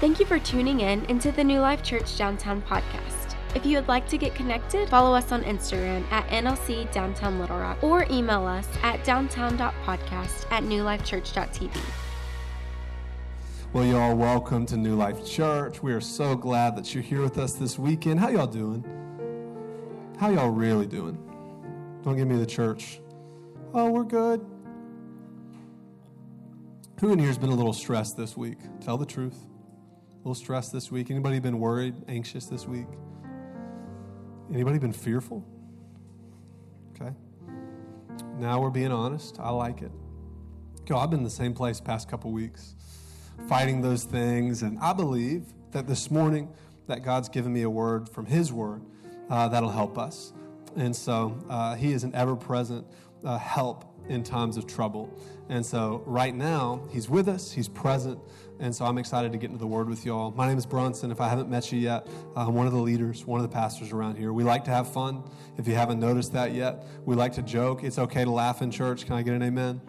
Thank you for tuning in into the New Life Church Downtown podcast. If you would like to get connected, follow us on Instagram at NLC Downtown Little Rock or email us at downtown.podcast at newlifechurch.tv. Well, y'all, welcome to New Life Church. We are so glad that you're here with us this weekend. How y'all doing? How y'all really doing? Don't give me the church. Oh, we're good. Who in here has been a little stressed this week? Tell the truth. A little stressed this week. Anybody been worried, anxious this week? Anybody been fearful? Okay. Now we're being honest. I like it. Yo, I've been in the same place past couple weeks, fighting those things, and I believe that this morning that God's given me a word from His Word uh, that'll help us. And so uh, He is an ever-present uh, help in times of trouble. And so right now, He's with us, He's present. And so I'm excited to get into the Word with y'all. My name is Bronson. If I haven't met you yet, I'm one of the leaders, one of the pastors around here. We like to have fun. If you haven't noticed that yet, we like to joke. It's okay to laugh in church. Can I get an amen?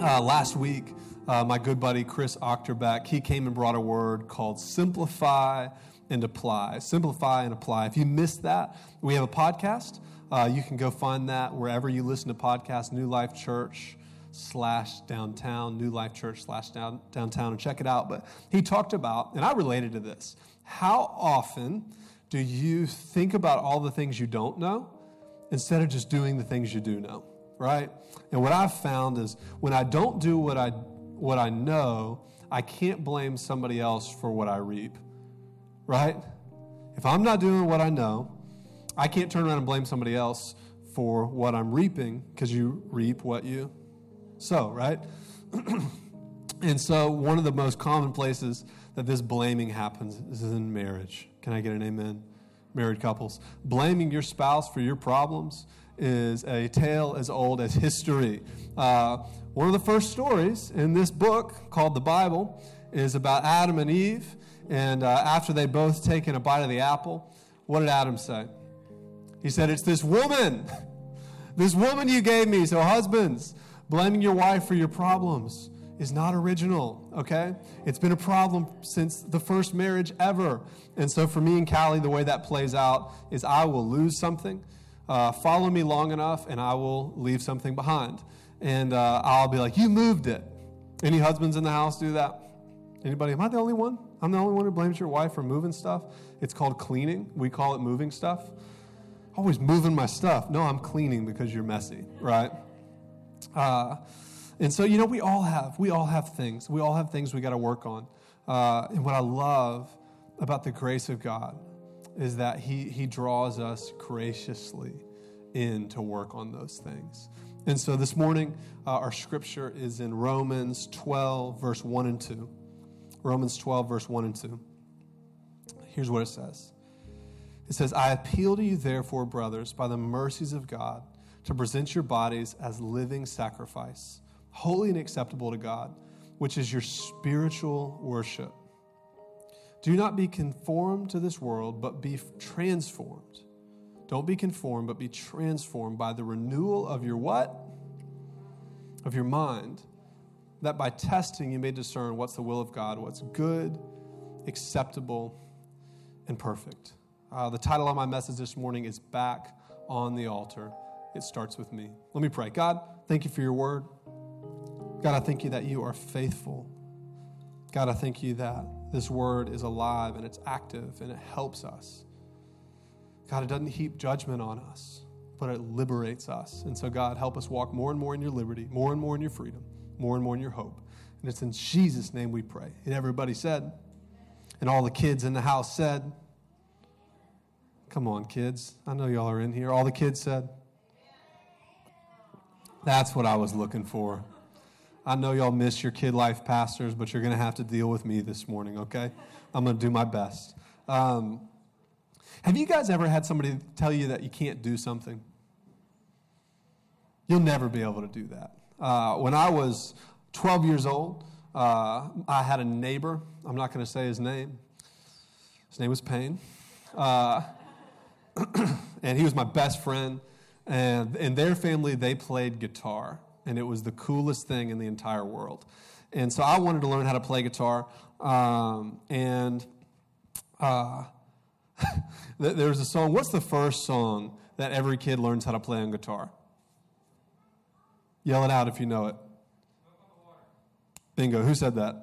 Uh, last week, uh, my good buddy Chris Ochterbeck, he came and brought a word called simplify and apply. Simplify and apply. If you missed that, we have a podcast. Uh, you can go find that wherever you listen to podcasts, New Life Church slash downtown, New Life Church slash down, downtown, and check it out. But he talked about, and I related to this, how often do you think about all the things you don't know instead of just doing the things you do know, right? And what I've found is when I don't do what I, what I know, I can't blame somebody else for what I reap, right? If I'm not doing what I know, I can't turn around and blame somebody else for what I'm reaping because you reap what you sow, right? and so, one of the most common places that this blaming happens is in marriage. Can I get an amen? Married couples. Blaming your spouse for your problems is a tale as old as history. Uh, one of the first stories in this book called the Bible is about Adam and Eve. And uh, after they both taken a bite of the apple, what did Adam say? He said, It's this woman, this woman you gave me. So, husbands, blaming your wife for your problems is not original, okay? It's been a problem since the first marriage ever. And so, for me and Callie, the way that plays out is I will lose something, uh, follow me long enough, and I will leave something behind. And uh, I'll be like, You moved it. Any husbands in the house do that? Anybody? Am I the only one? I'm the only one who blames your wife for moving stuff. It's called cleaning. We call it moving stuff always moving my stuff. No, I'm cleaning because you're messy, right? Uh, and so, you know, we all have, we all have things. We all have things we got to work on. Uh, and what I love about the grace of God is that he, he draws us graciously in to work on those things. And so this morning, uh, our scripture is in Romans 12, verse 1 and 2. Romans 12, verse 1 and 2. Here's what it says it says, I appeal to you, therefore, brothers, by the mercies of God, to present your bodies as living sacrifice, holy and acceptable to God, which is your spiritual worship. Do not be conformed to this world, but be transformed. Don't be conformed, but be transformed by the renewal of your what? Of your mind, that by testing you may discern what's the will of God, what's good, acceptable, and perfect. Uh, the title of my message this morning is Back on the Altar. It starts with me. Let me pray. God, thank you for your word. God, I thank you that you are faithful. God, I thank you that this word is alive and it's active and it helps us. God, it doesn't heap judgment on us, but it liberates us. And so, God, help us walk more and more in your liberty, more and more in your freedom, more and more in your hope. And it's in Jesus' name we pray. And everybody said, and all the kids in the house said, Come on, kids. I know y'all are in here. All the kids said? That's what I was looking for. I know y'all miss your kid life pastors, but you're going to have to deal with me this morning, okay? I'm going to do my best. Um, have you guys ever had somebody tell you that you can't do something? You'll never be able to do that. Uh, when I was 12 years old, uh, I had a neighbor. I'm not going to say his name. His name was Payne. Uh, and he was my best friend. And in their family, they played guitar, and it was the coolest thing in the entire world. And so I wanted to learn how to play guitar. Um, and uh, there's a song. What's the first song that every kid learns how to play on guitar? Yell it out if you know it. Bingo. Who said that?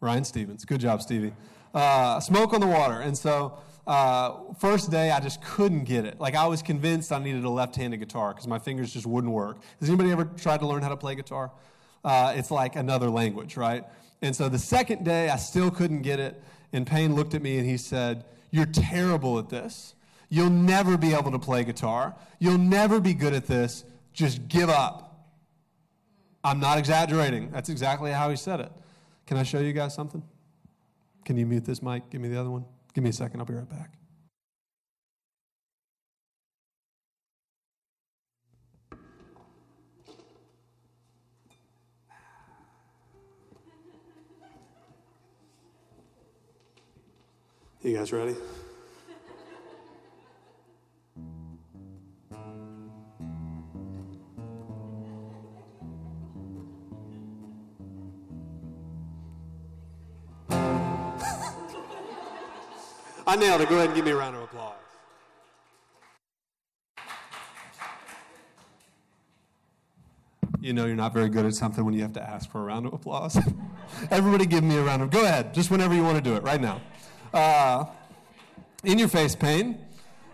Ryan Stevens. Good job, Stevie. Uh, smoke on the water. And so, uh, first day, I just couldn't get it. Like, I was convinced I needed a left handed guitar because my fingers just wouldn't work. Has anybody ever tried to learn how to play guitar? Uh, it's like another language, right? And so, the second day, I still couldn't get it. And Payne looked at me and he said, You're terrible at this. You'll never be able to play guitar. You'll never be good at this. Just give up. I'm not exaggerating. That's exactly how he said it. Can I show you guys something? Can you mute this mic? Give me the other one. Give me a second. I'll be right back. You guys ready? I nailed it. Go ahead and give me a round of applause. You know you're not very good at something when you have to ask for a round of applause. Everybody give me a round of Go ahead, just whenever you want to do it, right now. Uh, in your face, Payne.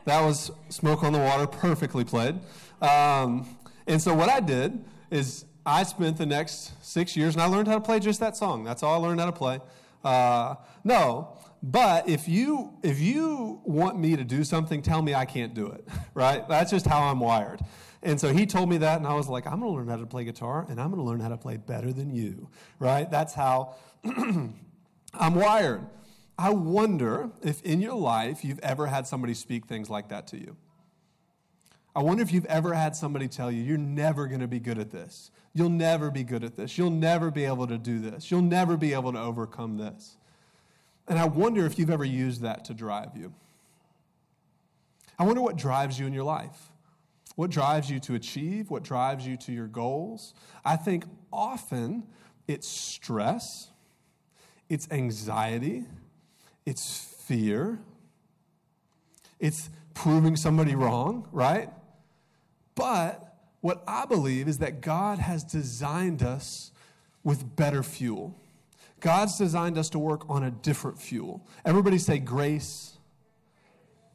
That was Smoke on the Water, perfectly played. Um, and so what I did is I spent the next six years and I learned how to play just that song. That's all I learned how to play. Uh, no, but if you if you want me to do something, tell me I can't do it. Right? That's just how I'm wired. And so he told me that, and I was like, I'm going to learn how to play guitar, and I'm going to learn how to play better than you. Right? That's how I'm wired. I wonder if in your life you've ever had somebody speak things like that to you. I wonder if you've ever had somebody tell you, you're never going to be good at this. You'll never be good at this. You'll never be able to do this. You'll never be able to overcome this. And I wonder if you've ever used that to drive you. I wonder what drives you in your life. What drives you to achieve? What drives you to your goals? I think often it's stress, it's anxiety, it's fear, it's proving somebody wrong, right? But what I believe is that God has designed us with better fuel. God's designed us to work on a different fuel. Everybody say grace.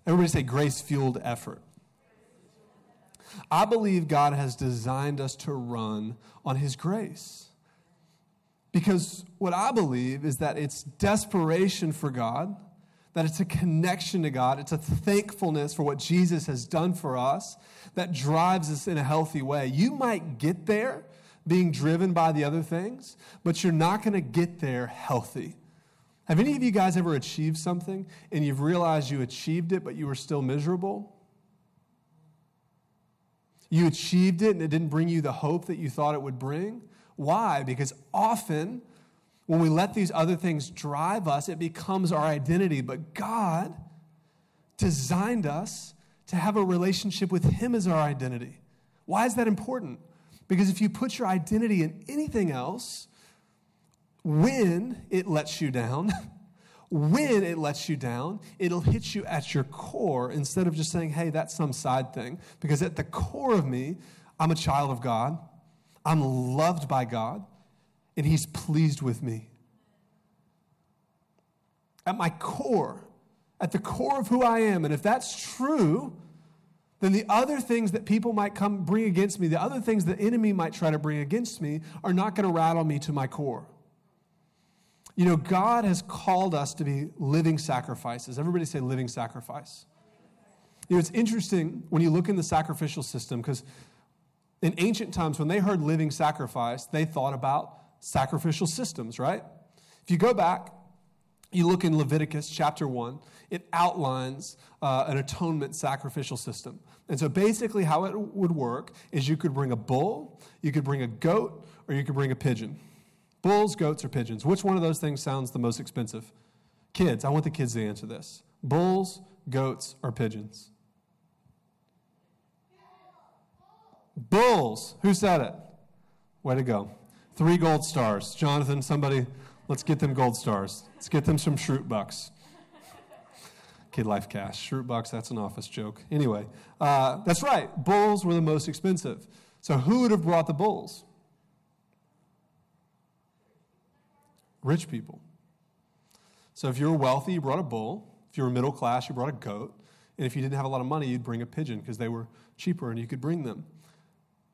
Everybody say grace fueled effort. I believe God has designed us to run on His grace. Because what I believe is that it's desperation for God, that it's a connection to God, it's a thankfulness for what Jesus has done for us that drives us in a healthy way. You might get there being driven by the other things, but you're not going to get there healthy. Have any of you guys ever achieved something and you've realized you achieved it, but you were still miserable? You achieved it and it didn't bring you the hope that you thought it would bring? Why? Because often when we let these other things drive us, it becomes our identity. But God designed us to have a relationship with Him as our identity. Why is that important? Because if you put your identity in anything else, when it lets you down, when it lets you down, it'll hit you at your core instead of just saying, hey, that's some side thing. Because at the core of me, I'm a child of God, I'm loved by God, and He's pleased with me. At my core, at the core of who I am, and if that's true, then the other things that people might come bring against me, the other things the enemy might try to bring against me, are not going to rattle me to my core. You know, God has called us to be living sacrifices. Everybody say living sacrifice. You know, it's interesting when you look in the sacrificial system because in ancient times, when they heard living sacrifice, they thought about sacrificial systems, right? If you go back, you look in Leviticus chapter 1, it outlines uh, an atonement sacrificial system. And so basically, how it would work is you could bring a bull, you could bring a goat, or you could bring a pigeon. Bulls, goats, or pigeons. Which one of those things sounds the most expensive? Kids, I want the kids to answer this. Bulls, goats, or pigeons? Bulls. Who said it? Way to go. Three gold stars. Jonathan, somebody Let's get them gold stars. Let's get them some Schrute bucks. Kid Life Cash. Schrute bucks, that's an office joke. Anyway, uh, that's right. Bulls were the most expensive. So who would have brought the bulls? Rich people. So if you were wealthy, you brought a bull. If you were middle class, you brought a goat. And if you didn't have a lot of money, you'd bring a pigeon because they were cheaper and you could bring them.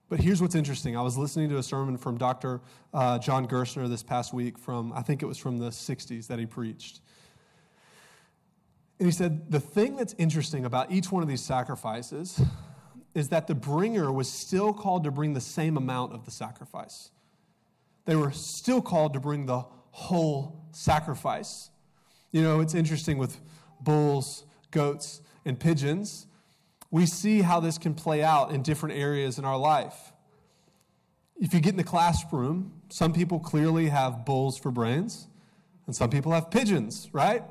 But here's what's interesting. I was listening to a sermon from Dr. Uh, John Gerstner this past week from, I think it was from the 60s that he preached. And he said, the thing that's interesting about each one of these sacrifices is that the bringer was still called to bring the same amount of the sacrifice. They were still called to bring the whole sacrifice. You know, it's interesting with bulls, goats, and pigeons. We see how this can play out in different areas in our life. If you get in the classroom, some people clearly have bulls for brains, and some people have pigeons, right?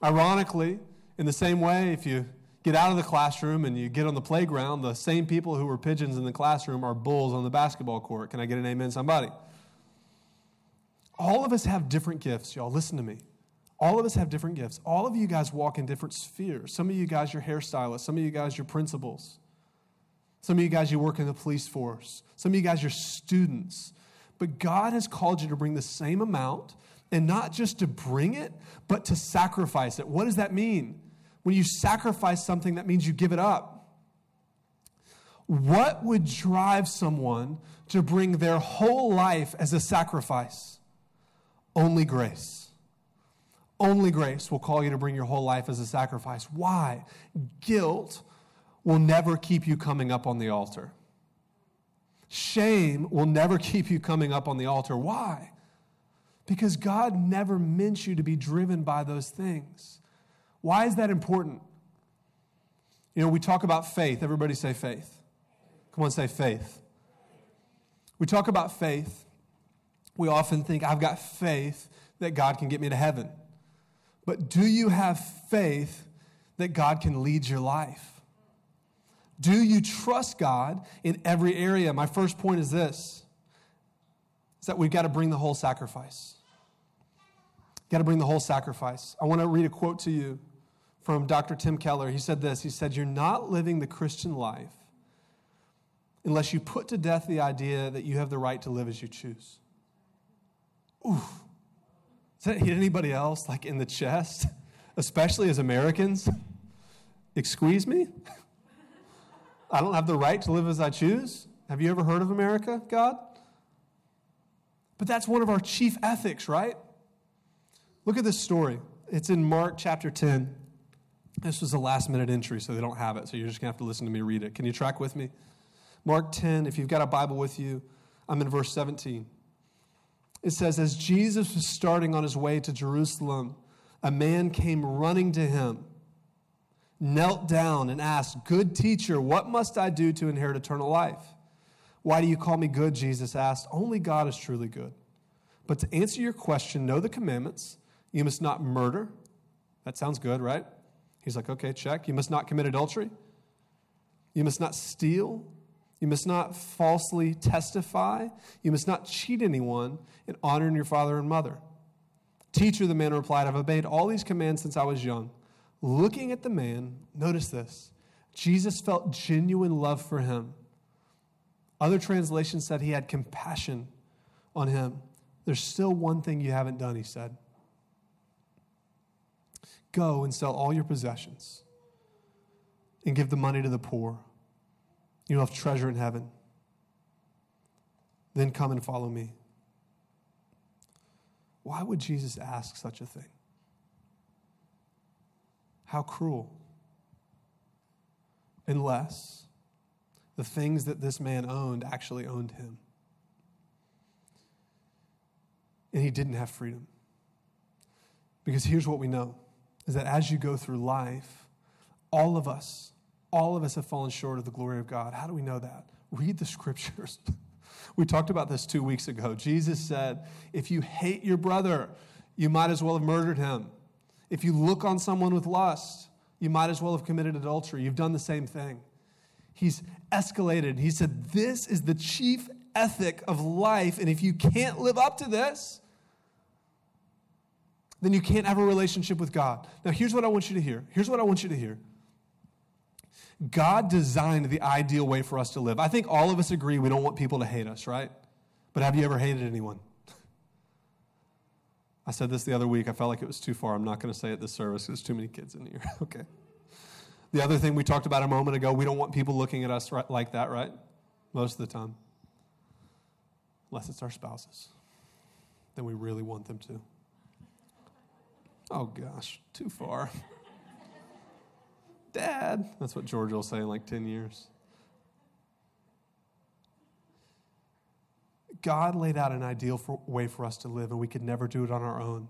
Ironically, in the same way, if you get out of the classroom and you get on the playground, the same people who were pigeons in the classroom are bulls on the basketball court. Can I get an amen, somebody? All of us have different gifts, y'all. Listen to me. All of us have different gifts. All of you guys walk in different spheres. Some of you guys, you're hairstylists. Some of you guys, you're principals. Some of you guys, you work in the police force. Some of you guys, you're students. But God has called you to bring the same amount and not just to bring it, but to sacrifice it. What does that mean? When you sacrifice something, that means you give it up. What would drive someone to bring their whole life as a sacrifice? Only grace. Only grace will call you to bring your whole life as a sacrifice. Why? Guilt will never keep you coming up on the altar. Shame will never keep you coming up on the altar. Why? Because God never meant you to be driven by those things. Why is that important? You know, we talk about faith. Everybody say faith. Come on, say faith. We talk about faith. We often think, I've got faith that God can get me to heaven. But do you have faith that God can lead your life? Do you trust God in every area? My first point is this is that we've got to bring the whole sacrifice. Got to bring the whole sacrifice. I want to read a quote to you from Dr. Tim Keller. He said this He said, You're not living the Christian life unless you put to death the idea that you have the right to live as you choose. Ooh. Does that hit anybody else, like in the chest, especially as Americans? Excuse me? I don't have the right to live as I choose? Have you ever heard of America, God? But that's one of our chief ethics, right? Look at this story. It's in Mark chapter 10. This was a last minute entry, so they don't have it, so you're just going to have to listen to me read it. Can you track with me? Mark 10, if you've got a Bible with you, I'm in verse 17 it says, As Jesus was starting on his way to Jerusalem, a man came running to him, knelt down, and asked, Good teacher, what must I do to inherit eternal life? Why do you call me good? Jesus asked. Only God is truly good. But to answer your question, know the commandments. You must not murder. That sounds good, right? He's like, okay, check. You must not commit adultery. You must not steal. You must not falsely testify. You must not cheat anyone in honoring your father and mother. Teacher, the man replied, I've obeyed all these commands since I was young. Looking at the man, notice this Jesus felt genuine love for him. Other translations said he had compassion on him. There's still one thing you haven't done, he said. Go and sell all your possessions and give the money to the poor You'll have treasure in heaven. Then come and follow me. Why would Jesus ask such a thing? How cruel. Unless the things that this man owned actually owned him. And he didn't have freedom. Because here's what we know is that as you go through life, all of us, all of us have fallen short of the glory of God. How do we know that? Read the scriptures. we talked about this two weeks ago. Jesus said, If you hate your brother, you might as well have murdered him. If you look on someone with lust, you might as well have committed adultery. You've done the same thing. He's escalated. He said, This is the chief ethic of life. And if you can't live up to this, then you can't have a relationship with God. Now, here's what I want you to hear. Here's what I want you to hear. God designed the ideal way for us to live. I think all of us agree we don't want people to hate us, right? But have you ever hated anyone? I said this the other week. I felt like it was too far. I'm not going to say it this service. There's too many kids in here. okay. The other thing we talked about a moment ago, we don't want people looking at us right, like that, right? Most of the time. Unless it's our spouses. Then we really want them to. Oh gosh, too far. Dad. That's what George will say in like 10 years. God laid out an ideal for, way for us to live, and we could never do it on our own.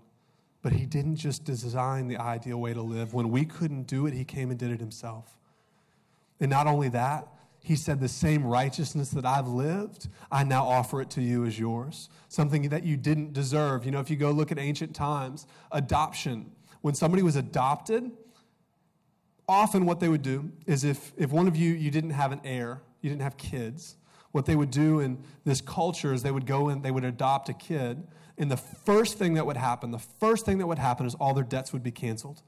But He didn't just design the ideal way to live. When we couldn't do it, He came and did it Himself. And not only that, He said, The same righteousness that I've lived, I now offer it to you as yours. Something that you didn't deserve. You know, if you go look at ancient times, adoption, when somebody was adopted, often what they would do is if, if one of you, you didn't have an heir, you didn't have kids, what they would do in this culture is they would go and they would adopt a kid, and the first thing that would happen, the first thing that would happen is all their debts would be canceled.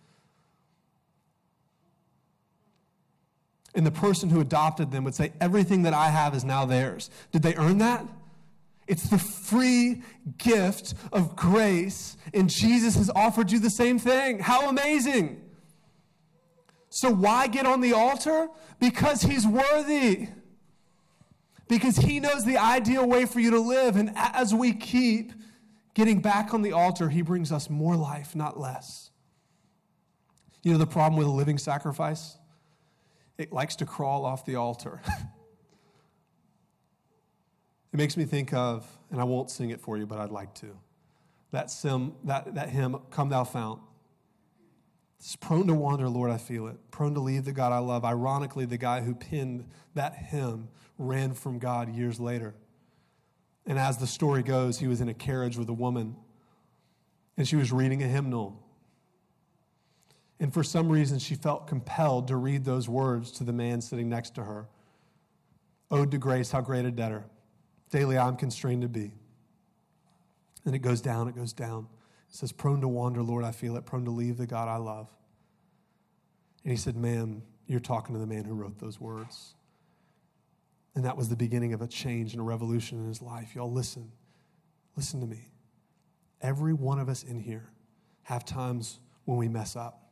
And the person who adopted them would say, Everything that I have is now theirs. Did they earn that? It's the free gift of grace, and Jesus has offered you the same thing. How amazing! So, why get on the altar? Because He's worthy. Because He knows the ideal way for you to live. And as we keep getting back on the altar, He brings us more life, not less. You know the problem with a living sacrifice? It likes to crawl off the altar. it makes me think of, and I won't sing it for you, but I'd like to. That, sim, that, that hymn, Come Thou Fount. It's prone to wander, Lord, I feel it. Prone to leave the God I love. Ironically, the guy who penned that hymn ran from God years later. And as the story goes, he was in a carriage with a woman, and she was reading a hymnal. And for some reason, she felt compelled to read those words to the man sitting next to her Ode to grace, how great a debtor. Daily I'm constrained to be. And it goes down, it goes down. It says, Prone to wander, Lord, I feel it, prone to leave the God I love. And he said, Ma'am, you're talking to the man who wrote those words. And that was the beginning of a change and a revolution in his life. Y'all, listen. Listen to me. Every one of us in here have times when we mess up.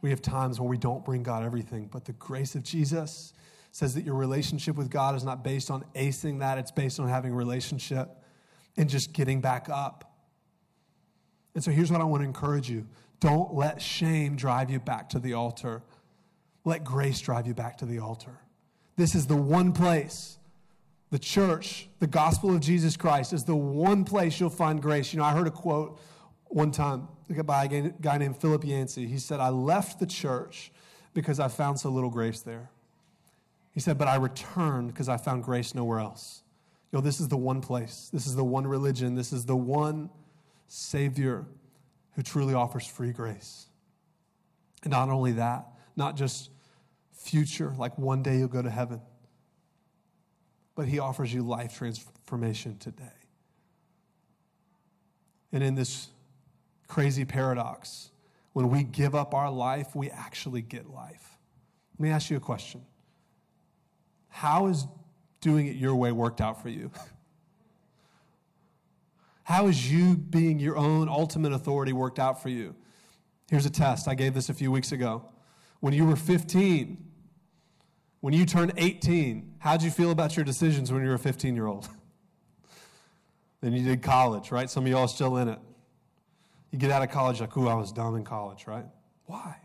We have times when we don't bring God everything, but the grace of Jesus says that your relationship with God is not based on acing that, it's based on having a relationship and just getting back up. And so here's what I want to encourage you don't let shame drive you back to the altar, let grace drive you back to the altar. This is the one place, the church, the gospel of Jesus Christ is the one place you'll find grace. You know, I heard a quote one time by a guy named Philip Yancey. He said, I left the church because I found so little grace there. He said, but I returned because I found grace nowhere else. You know, this is the one place. This is the one religion. This is the one Savior who truly offers free grace. And not only that, not just future, like one day you'll go to heaven, but He offers you life transformation today. And in this crazy paradox, when we give up our life, we actually get life. Let me ask you a question How is doing it your way worked out for you? How is you being your own ultimate authority worked out for you? Here's a test. I gave this a few weeks ago. When you were 15, when you turned 18, how'd you feel about your decisions when you were a 15 year old? then you did college, right? Some of y'all are still in it. You get out of college like, ooh, I was dumb in college, right? Why?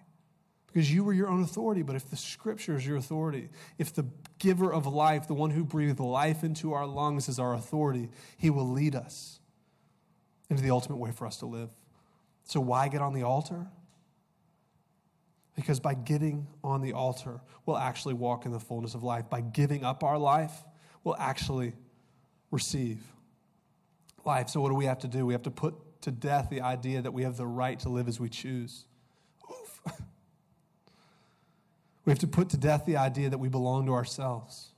Because you were your own authority. But if the scripture is your authority, if the giver of life, the one who breathed life into our lungs, is our authority, he will lead us into the ultimate way for us to live. So, why get on the altar? Because by getting on the altar, we'll actually walk in the fullness of life. By giving up our life, we'll actually receive life. So, what do we have to do? We have to put to death the idea that we have the right to live as we choose. Oof. We have to put to death the idea that we belong to ourselves.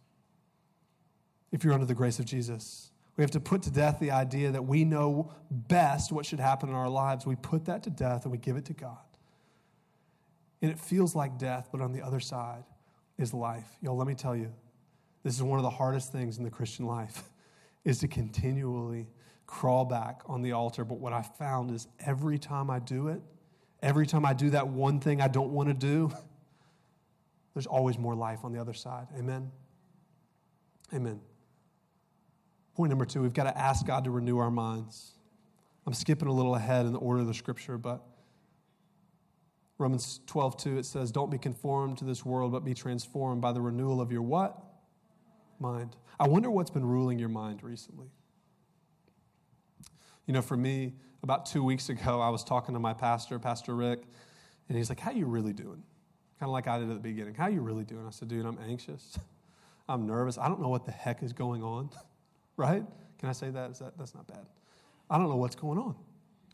If you're under the grace of Jesus, we have to put to death the idea that we know best what should happen in our lives. We put that to death and we give it to God. And it feels like death, but on the other side is life. Y'all, let me tell you, this is one of the hardest things in the Christian life is to continually crawl back on the altar. But what I found is every time I do it, every time I do that one thing I don't want to do, there's always more life on the other side. Amen? Amen. Point number two, we've got to ask God to renew our minds. I'm skipping a little ahead in the order of the scripture, but Romans 12, 2, it says, Don't be conformed to this world, but be transformed by the renewal of your what? Mind. I wonder what's been ruling your mind recently. You know, for me, about two weeks ago, I was talking to my pastor, Pastor Rick, and he's like, How you really doing? Kind of like I did at the beginning. How you really doing? I said, Dude, I'm anxious. I'm nervous. I don't know what the heck is going on, right? Can I say that? Is that? That's not bad. I don't know what's going on.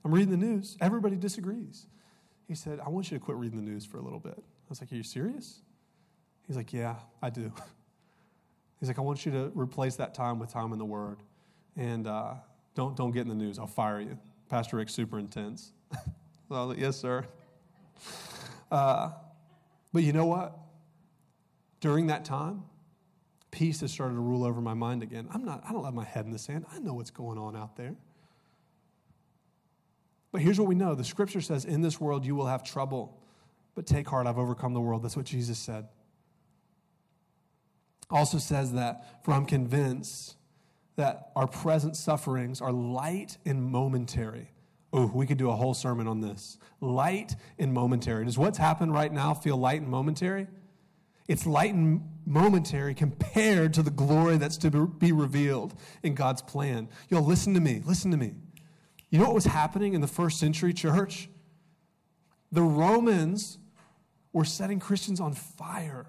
I'm reading the news. Everybody disagrees. He said, I want you to quit reading the news for a little bit. I was like, Are you serious? He's like, Yeah, I do. He's like, I want you to replace that time with time in the Word. And uh, don't, don't get in the news. I'll fire you. Pastor Rick's super intense. so I was like, Yes, sir. Uh, but you know what? During that time, peace has started to rule over my mind again. I'm not, I don't have my head in the sand. I know what's going on out there. But here's what we know the scripture says, In this world you will have trouble, but take heart, I've overcome the world. That's what Jesus said. Also says that, for I'm convinced that our present sufferings are light and momentary. Oh, we could do a whole sermon on this. Light and momentary. Does what's happened right now feel light and momentary? It's light and momentary compared to the glory that's to be revealed in God's plan. Y'all, listen to me. Listen to me. You know what was happening in the first century church? The Romans were setting Christians on fire.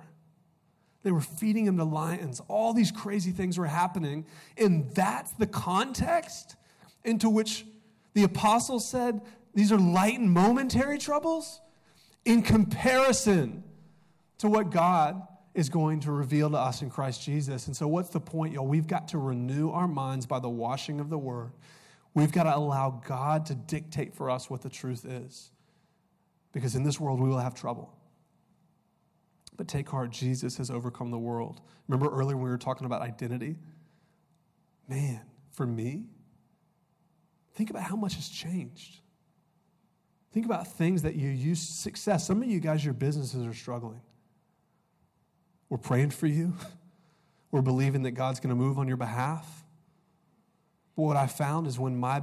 They were feeding them to lions. All these crazy things were happening. And that's the context into which the apostles said these are light and momentary troubles in comparison to what God is going to reveal to us in Christ Jesus. And so, what's the point, y'all? We've got to renew our minds by the washing of the word. We've got to allow God to dictate for us what the truth is. Because in this world, we will have trouble. But take heart, Jesus has overcome the world. Remember earlier when we were talking about identity? Man, for me, think about how much has changed. Think about things that you use success. Some of you guys, your businesses are struggling. We're praying for you. We're believing that God's going to move on your behalf. But what I found is when my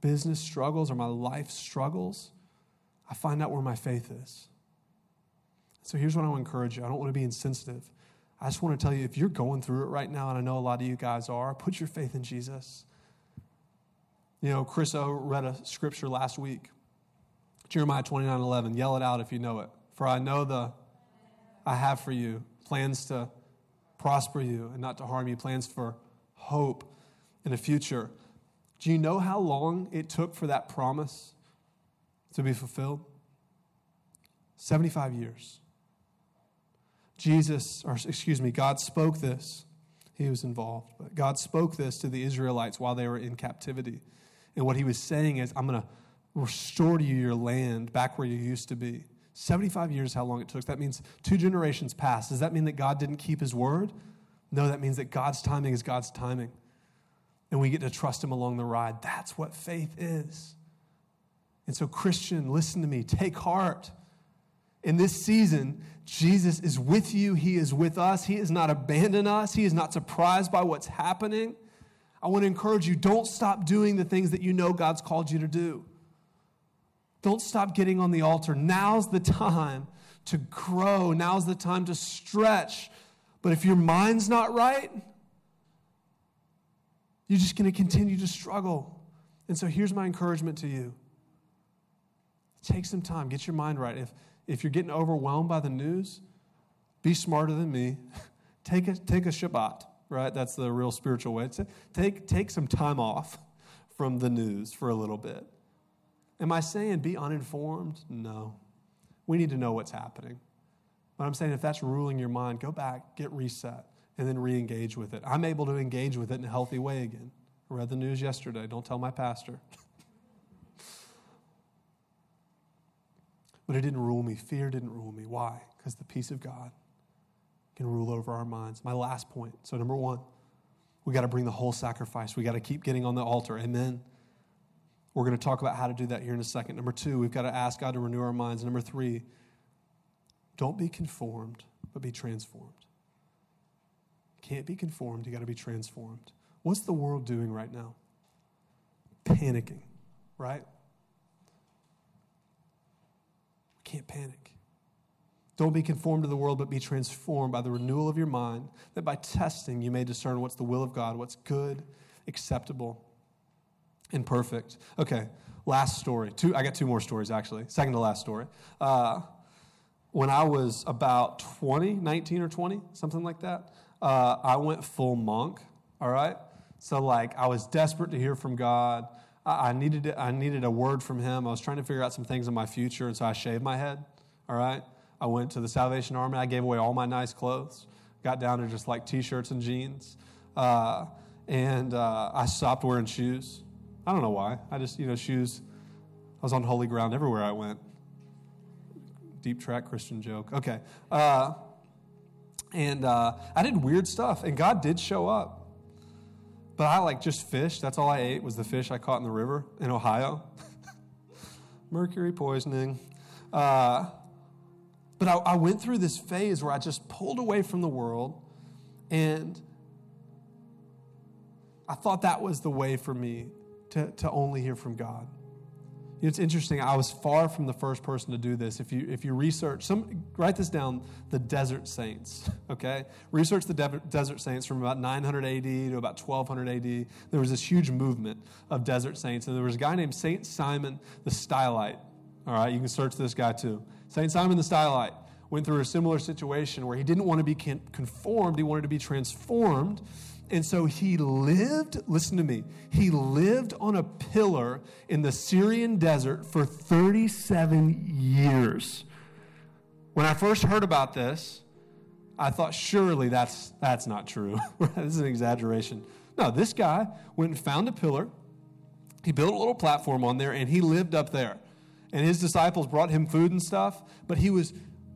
business struggles or my life struggles, I find out where my faith is. So here's what I want to encourage you. I don't want to be insensitive. I just want to tell you if you're going through it right now, and I know a lot of you guys are, put your faith in Jesus. You know, Chris O read a scripture last week. Jeremiah 29 11. Yell it out if you know it. For I know the I have for you plans to prosper you and not to harm you, plans for hope in the future. Do you know how long it took for that promise to be fulfilled? 75 years. Jesus, or excuse me, God spoke this. He was involved, but God spoke this to the Israelites while they were in captivity. And what he was saying is, I'm going to restore to you your land back where you used to be. 75 years, how long it took. That means two generations passed. Does that mean that God didn't keep his word? No, that means that God's timing is God's timing. And we get to trust him along the ride. That's what faith is. And so, Christian, listen to me. Take heart. In this season, Jesus is with you. He is with us. He has not abandoned us. He is not surprised by what's happening. I want to encourage you don't stop doing the things that you know God's called you to do. Don't stop getting on the altar. Now's the time to grow. Now's the time to stretch. But if your mind's not right, you're just going to continue to struggle. And so here's my encouragement to you take some time, get your mind right. If, if you're getting overwhelmed by the news, be smarter than me. take, a, take a Shabbat, right? That's the real spiritual way. Take, take some time off from the news for a little bit. Am I saying be uninformed? No. We need to know what's happening. But I'm saying if that's ruling your mind, go back, get reset, and then re engage with it. I'm able to engage with it in a healthy way again, I read the news yesterday. Don't tell my pastor. but it didn't rule me. Fear didn't rule me. Why? Because the peace of God can rule over our minds. My last point. So, number one, we got to bring the whole sacrifice. We got to keep getting on the altar. Amen. We're going to talk about how to do that here in a second. Number two, we've got to ask God to renew our minds. Number three, don't be conformed, but be transformed. Can't be conformed, you got to be transformed. What's the world doing right now? Panicking, right? Can't panic. Don't be conformed to the world, but be transformed by the renewal of your mind, that by testing you may discern what's the will of God, what's good, acceptable, and perfect. Okay, last story. Two, I got two more stories actually. Second to last story. Uh, when I was about 20, 19 or 20, something like that, uh, I went full monk, all right? So, like, I was desperate to hear from God. I, I, needed, I needed a word from Him. I was trying to figure out some things in my future, and so I shaved my head, all right? I went to the Salvation Army. I gave away all my nice clothes, got down to just like t shirts and jeans. Uh, and uh, I stopped wearing shoes. I don't know why. I just, you know, shoes. I was on holy ground everywhere I went. Deep track Christian joke. Okay. Uh, and uh, I did weird stuff, and God did show up. But I like just fish. That's all I ate was the fish I caught in the river in Ohio. Mercury poisoning. Uh, but I, I went through this phase where I just pulled away from the world and I thought that was the way for me to, to only hear from God. It's interesting. I was far from the first person to do this. If you if you research, some write this down. The Desert Saints. Okay, research the De- Desert Saints from about 900 AD to about 1200 AD. There was this huge movement of Desert Saints, and there was a guy named Saint Simon the Stylite. All right, you can search this guy too. Saint Simon the Stylite went through a similar situation where he didn't want to be conformed; he wanted to be transformed. And so he lived, listen to me, he lived on a pillar in the Syrian desert for 37 years. When I first heard about this, I thought, surely that's, that's not true. this is an exaggeration. No, this guy went and found a pillar. He built a little platform on there and he lived up there. And his disciples brought him food and stuff, but he was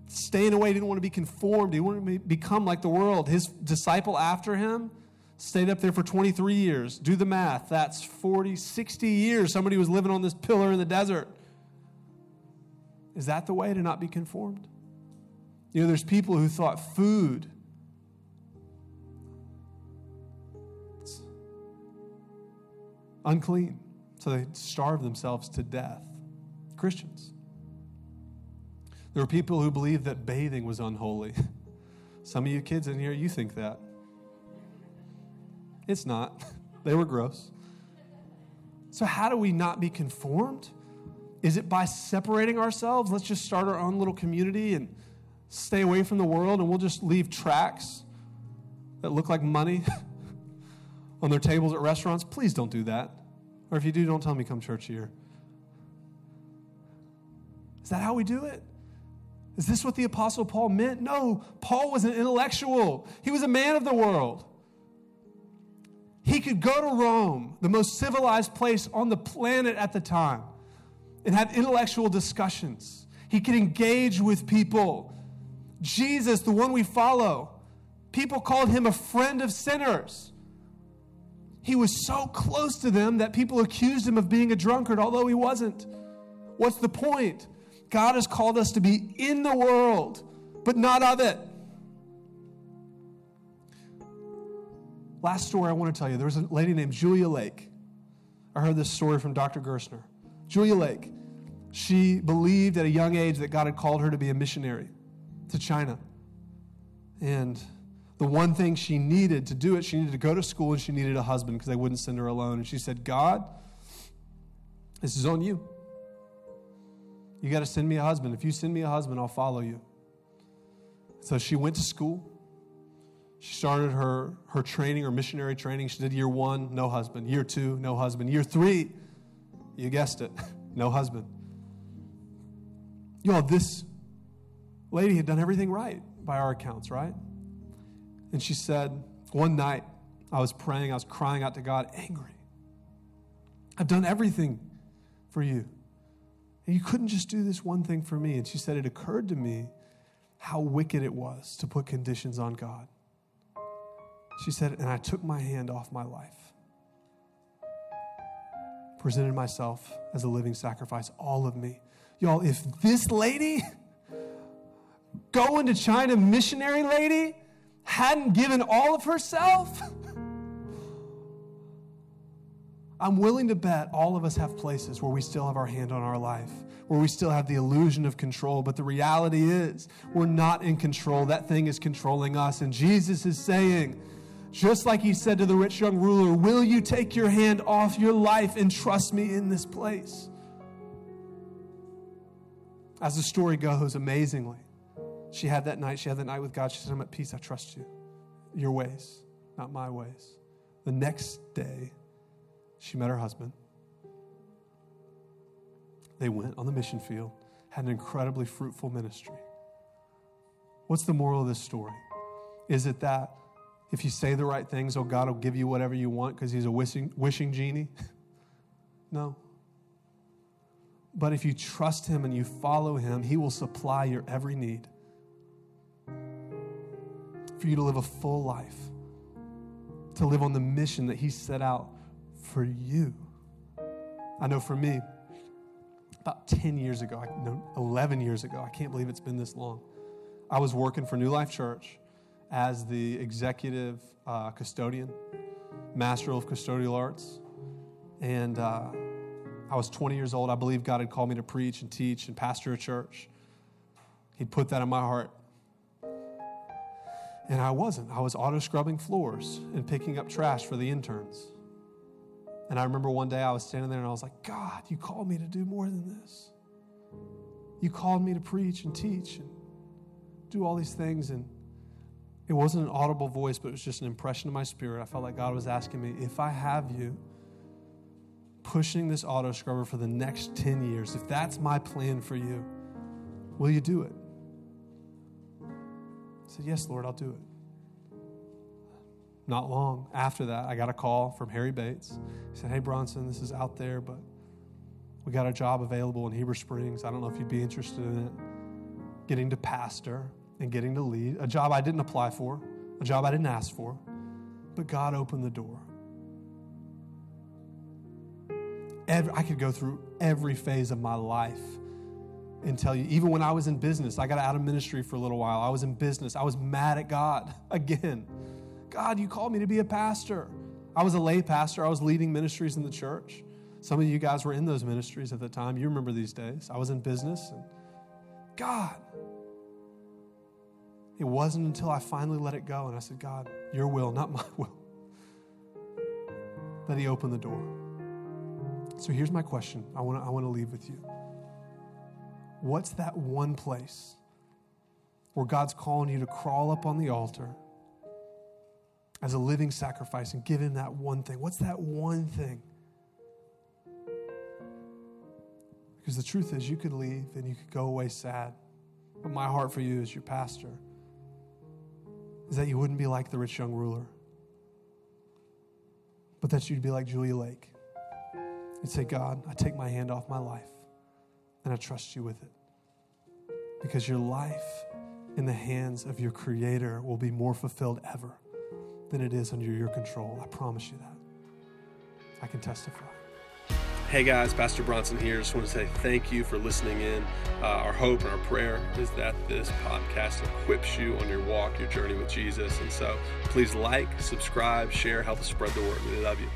staying away. He didn't want to be conformed, he wanted to become like the world. His disciple after him, Stayed up there for 23 years. Do the math. That's 40, 60 years somebody was living on this pillar in the desert. Is that the way to not be conformed? You know, there's people who thought food unclean, so they starved themselves to death. Christians. There were people who believed that bathing was unholy. Some of you kids in here, you think that. It's not. they were gross. So, how do we not be conformed? Is it by separating ourselves? Let's just start our own little community and stay away from the world, and we'll just leave tracks that look like money on their tables at restaurants. Please don't do that. Or if you do, don't tell me come church here. Is that how we do it? Is this what the Apostle Paul meant? No, Paul was an intellectual, he was a man of the world. He could go to Rome, the most civilized place on the planet at the time, and have intellectual discussions. He could engage with people. Jesus, the one we follow, people called him a friend of sinners. He was so close to them that people accused him of being a drunkard, although he wasn't. What's the point? God has called us to be in the world, but not of it. Last story I want to tell you there was a lady named Julia Lake. I heard this story from Dr. Gerstner. Julia Lake, she believed at a young age that God had called her to be a missionary to China. And the one thing she needed to do it, she needed to go to school and she needed a husband because they wouldn't send her alone. And she said, God, this is on you. You got to send me a husband. If you send me a husband, I'll follow you. So she went to school. She started her, her training, her missionary training. She did year one, no husband. Year two, no husband. Year three, you guessed it, no husband. Know, this lady had done everything right by our accounts, right? And she said, one night, I was praying, I was crying out to God, angry, I've done everything for you. And you couldn't just do this one thing for me. And she said, It occurred to me how wicked it was to put conditions on God. She said, And I took my hand off my life, presented myself as a living sacrifice, all of me. Y'all, if this lady, going to China missionary lady, hadn't given all of herself, I'm willing to bet all of us have places where we still have our hand on our life, where we still have the illusion of control. But the reality is, we're not in control. That thing is controlling us. And Jesus is saying, just like he said to the rich young ruler, Will you take your hand off your life and trust me in this place? As the story goes, amazingly, she had that night, she had that night with God. She said, I'm at peace. I trust you. Your ways, not my ways. The next day, she met her husband. They went on the mission field, had an incredibly fruitful ministry. What's the moral of this story? Is it that if you say the right things, oh, God will give you whatever you want because He's a wishing, wishing genie? no. But if you trust Him and you follow Him, He will supply your every need for you to live a full life, to live on the mission that He set out for you. I know for me, about 10 years ago, no, 11 years ago, I can't believe it's been this long. I was working for New Life Church as the executive uh, custodian, master of custodial arts. And uh, I was 20 years old. I believe God had called me to preach and teach and pastor a church. He'd put that in my heart. And I wasn't. I was auto scrubbing floors and picking up trash for the interns. And I remember one day I was standing there and I was like, God, you called me to do more than this. You called me to preach and teach and do all these things. And it wasn't an audible voice, but it was just an impression of my spirit. I felt like God was asking me, if I have you pushing this auto scrubber for the next 10 years, if that's my plan for you, will you do it? I said, Yes, Lord, I'll do it not long after that, I got a call from Harry Bates. He said, Hey, Bronson, this is out there, but we got a job available in Heber Springs. I don't know if you'd be interested in it. Getting to pastor and getting to lead, a job I didn't apply for, a job I didn't ask for, but God opened the door. Every, I could go through every phase of my life and tell you, even when I was in business, I got out of ministry for a little while. I was in business. I was mad at God again God, you called me to be a pastor. I was a lay pastor, I was leading ministries in the church. Some of you guys were in those ministries at the time. You remember these days. I was in business. And God, it wasn't until I finally let it go and I said, God, your will, not my will, that He opened the door. So here's my question I want to I want to leave with you. What's that one place where God's calling you to crawl up on the altar? as a living sacrifice and give Him that one thing. What's that one thing? Because the truth is, you could leave and you could go away sad. But my heart for you as your pastor is that you wouldn't be like the rich young ruler, but that you'd be like Julia Lake. You'd say, God, I take my hand off my life and I trust you with it. Because your life in the hands of your Creator will be more fulfilled ever than it is under your control. I promise you that. I can testify. Hey guys, Pastor Bronson here. Just want to say thank you for listening in. Uh, our hope and our prayer is that this podcast equips you on your walk, your journey with Jesus. And so please like, subscribe, share, help us spread the word. We love you.